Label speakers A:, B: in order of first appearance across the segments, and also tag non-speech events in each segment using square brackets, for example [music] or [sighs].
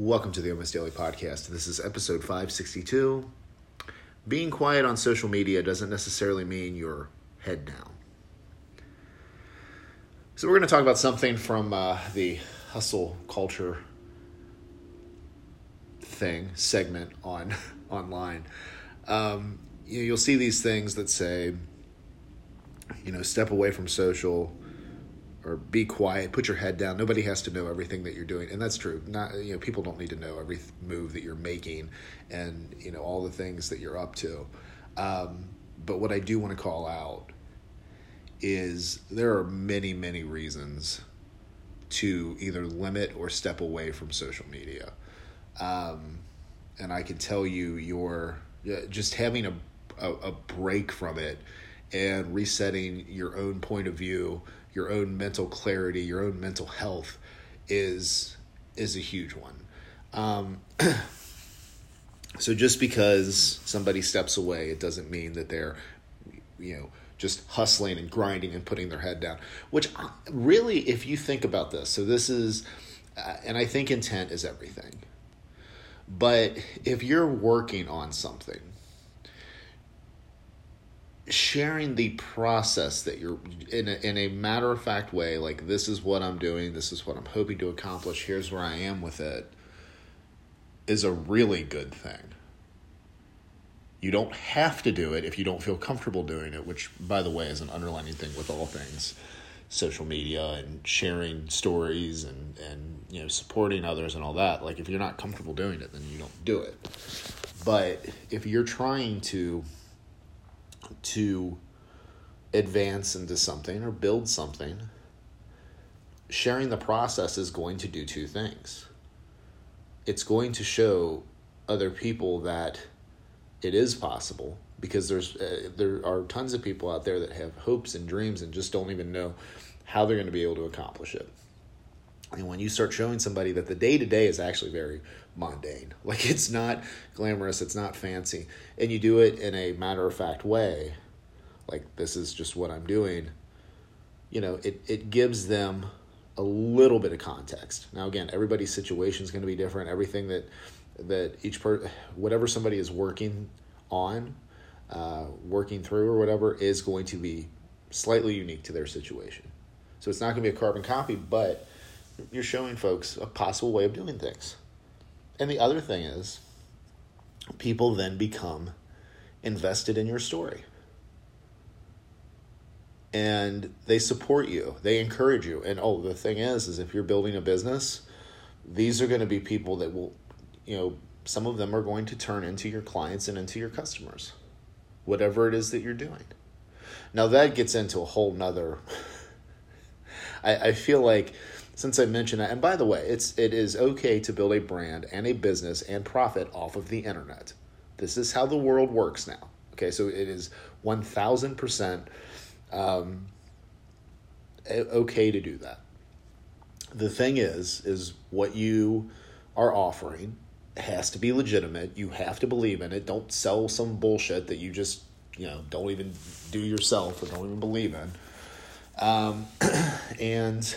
A: Welcome to the Almost Daily Podcast. This is episode 562. Being quiet on social media doesn't necessarily mean you're head down. So, we're going to talk about something from uh, the hustle culture thing segment on [laughs] online. Um, you you'll see these things that say, you know, step away from social or be quiet, put your head down. Nobody has to know everything that you're doing, and that's true. Not you know, people don't need to know every move that you're making, and you know all the things that you're up to. Um, but what I do want to call out is there are many, many reasons to either limit or step away from social media. Um, and I can tell you, you're just having a, a, a break from it and resetting your own point of view your own mental clarity, your own mental health is is a huge one. Um, [clears throat] so just because somebody steps away, it doesn't mean that they're you know just hustling and grinding and putting their head down. Which uh, really, if you think about this, so this is, uh, and I think intent is everything. But if you're working on something sharing the process that you're in a, in a matter of fact way like this is what i'm doing this is what i'm hoping to accomplish here's where i am with it is a really good thing. You don't have to do it if you don't feel comfortable doing it which by the way is an underlining thing with all things social media and sharing stories and and you know supporting others and all that. Like if you're not comfortable doing it then you don't do it. But if you're trying to to advance into something or build something, sharing the process is going to do two things. It's going to show other people that it is possible because there's uh, there are tons of people out there that have hopes and dreams and just don't even know how they're going to be able to accomplish it. And when you start showing somebody that the day to day is actually very mundane. [laughs] Like it's not glamorous, it's not fancy, and you do it in a matter of fact way, like this is just what I'm doing, you know, it, it gives them a little bit of context. Now again, everybody's situation is going to be different. Everything that that each per whatever somebody is working on, uh, working through or whatever is going to be slightly unique to their situation. So it's not going to be a carbon copy, but you're showing folks a possible way of doing things. And the other thing is, people then become invested in your story. And they support you, they encourage you. And oh, the thing is, is if you're building a business, these are going to be people that will, you know, some of them are going to turn into your clients and into your customers, whatever it is that you're doing. Now that gets into a whole nother. [laughs] I, I feel like since I mentioned that, and by the way, it's it is okay to build a brand and a business and profit off of the internet. This is how the world works now. Okay, so it is one thousand percent um, okay to do that. The thing is, is what you are offering has to be legitimate. You have to believe in it. Don't sell some bullshit that you just you know don't even do yourself or don't even believe in. Um, [clears throat] and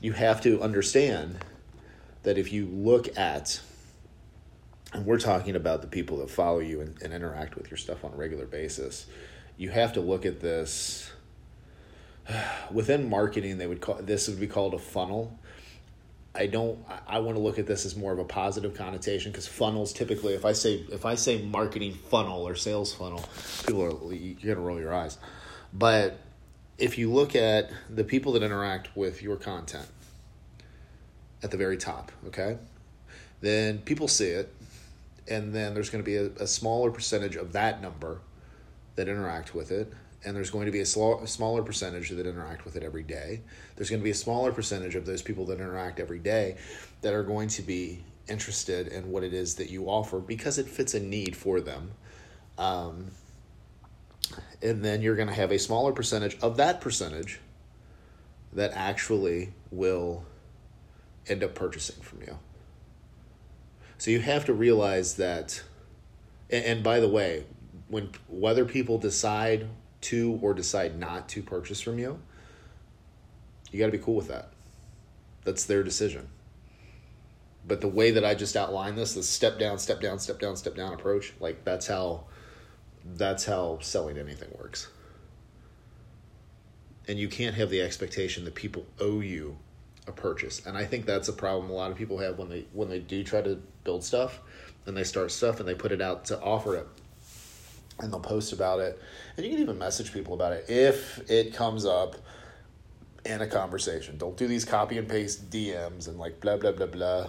A: you have to understand that if you look at and we're talking about the people that follow you and, and, interact with your stuff on a regular basis you have to look at this [sighs] within marketing they would call this would be called a funnel. I don't i, want to look at this as more of a positive connotation because funnels typically if i say if i say marketing funnel or sales funnel people are you're gonna roll your eyes. But if you look at the people that interact with your content at the very top, okay? Then people see it, and then there's going to be a, a smaller percentage of that number that interact with it, and there's going to be a, sl- a smaller percentage that interact with it every day. There's going to be a smaller percentage of those people that interact every day that are going to be interested in what it is that you offer because it fits a need for them. Um, and then you're going to have a smaller percentage of that percentage that actually will end up purchasing from you. So you have to realize that, and, by the way, when whether people decide to or decide not to purchase from you, you got to be cool with that. That's their decision. But the way that I just outlined this, the step down, step down, step down, step down approach, like that's how that's how selling anything works. And you can't have the expectation that people owe you a purchase. And I think that's a problem a lot of people have when they when they do try to build stuff and they start stuff and they put it out to offer it. And they'll post about it. And you can even message people about it if it comes up in a conversation. Don't do these copy and paste DMs and like blah blah blah blah.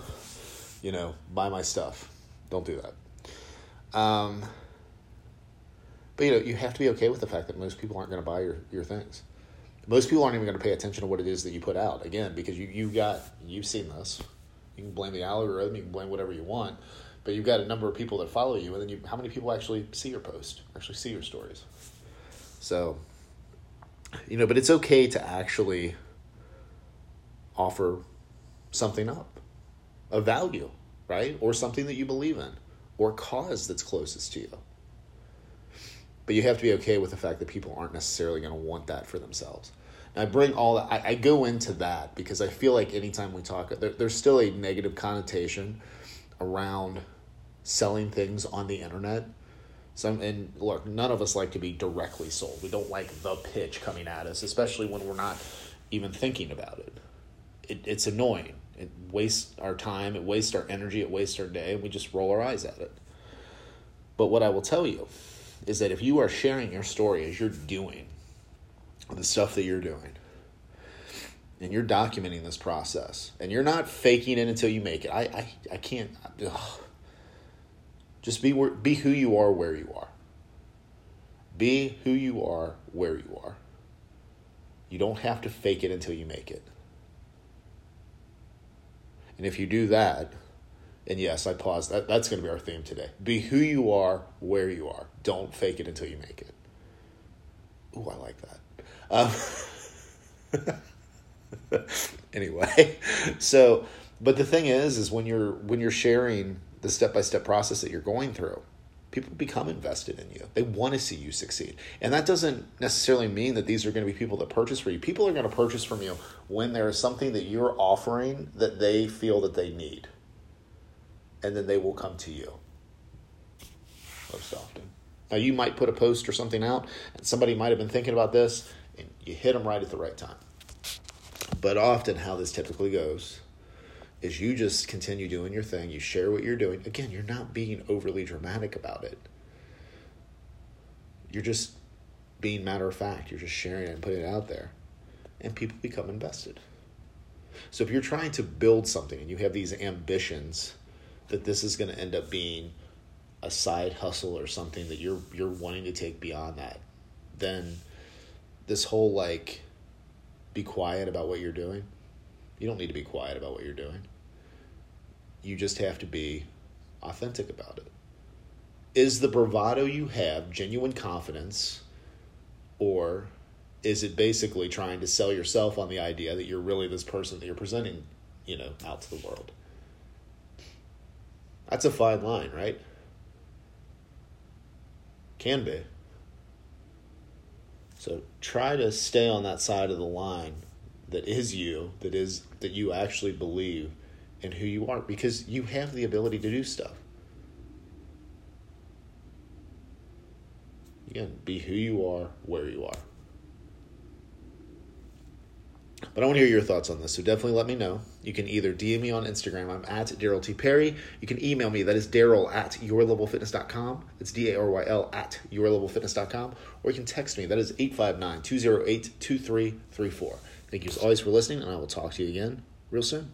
A: You know, buy my stuff. Don't do that. Um, but you know, you have to be okay with the fact that most people aren't going to buy your, your things. Most people aren't even going to pay attention to what it is that you put out. Again, because you you got you've seen this. You can blame the algorithm. You can blame whatever you want. But you've got a number of people that follow you, and then you how many people actually see your post, actually see your stories? So you know, but it's okay to actually offer something up, a value, right? Or something that you believe in, or cause that's closest to you. But you have to be okay with the fact that people aren't necessarily going to want that for themselves. And I bring all that, I, I, go into that because I feel like anytime we talk, there, there's still a negative connotation around selling things on the internet some and look, none of us like to be directly sold. We don't like the pitch coming at us, especially when we're not even thinking about it. it it's annoying. It wastes our time. It wastes our energy. It wastes our day. And we just roll our eyes at it. But what I will tell you is that if you are sharing your story as you're doing the stuff that you're doing, and you're documenting this process, and you're not faking it until you make it, I I, I can't. Ugh just be be who you are where you are. Be who you are where you are. You don't have to fake it until you make it. And if you do that, and yes, I pause. That, that's going to be our theme today. Be who you are where you are. Don't fake it until you make it. Ooh, I like that. Um, [laughs] anyway, so, but the thing is, is when you're when you're sharing the step by step process that you're going through, people become invested in you. They want to see you succeed. And that doesn't necessarily mean that these are going to be people that purchase for you. People are going to purchase from you when there is something that you're offering that they feel that they need. And then they will come to you most often. Now, you might put a post or something out, and somebody might have been thinking about this, and you hit them right at the right time. But often, how this typically goes is you just continue doing your thing, you share what you're doing. Again, you're not being overly dramatic about it. You're just being matter of fact. You're just sharing it and putting it out there. And people become invested. So if you're trying to build something and you have these ambitions that this is going to end up being a side hustle or something that you're you're wanting to take beyond that, then this whole like be quiet about what you're doing. You don't need to be quiet about what you're doing you just have to be authentic about it. Is the bravado you have genuine confidence, or is it basically trying to sell yourself on the idea that you're really this person that you're presenting, you know, out to the world? That's a fine line, right? Can be. So try to stay on that side of the line that is you, that is that you actually believe and who you are because you have the ability to do stuff. Again, be who you are, where you are. But I want to hear your thoughts on this, so definitely let me know. You can either DM me on Instagram, I'm at Daryl T. Perry. You can email me, that is Daryl at yourlevelfitness.com. It's D A R Y L at yourlevelfitness.com. Or you can text me, that is 859 208 2334. Thank you as always for listening, and I will talk to you again real soon.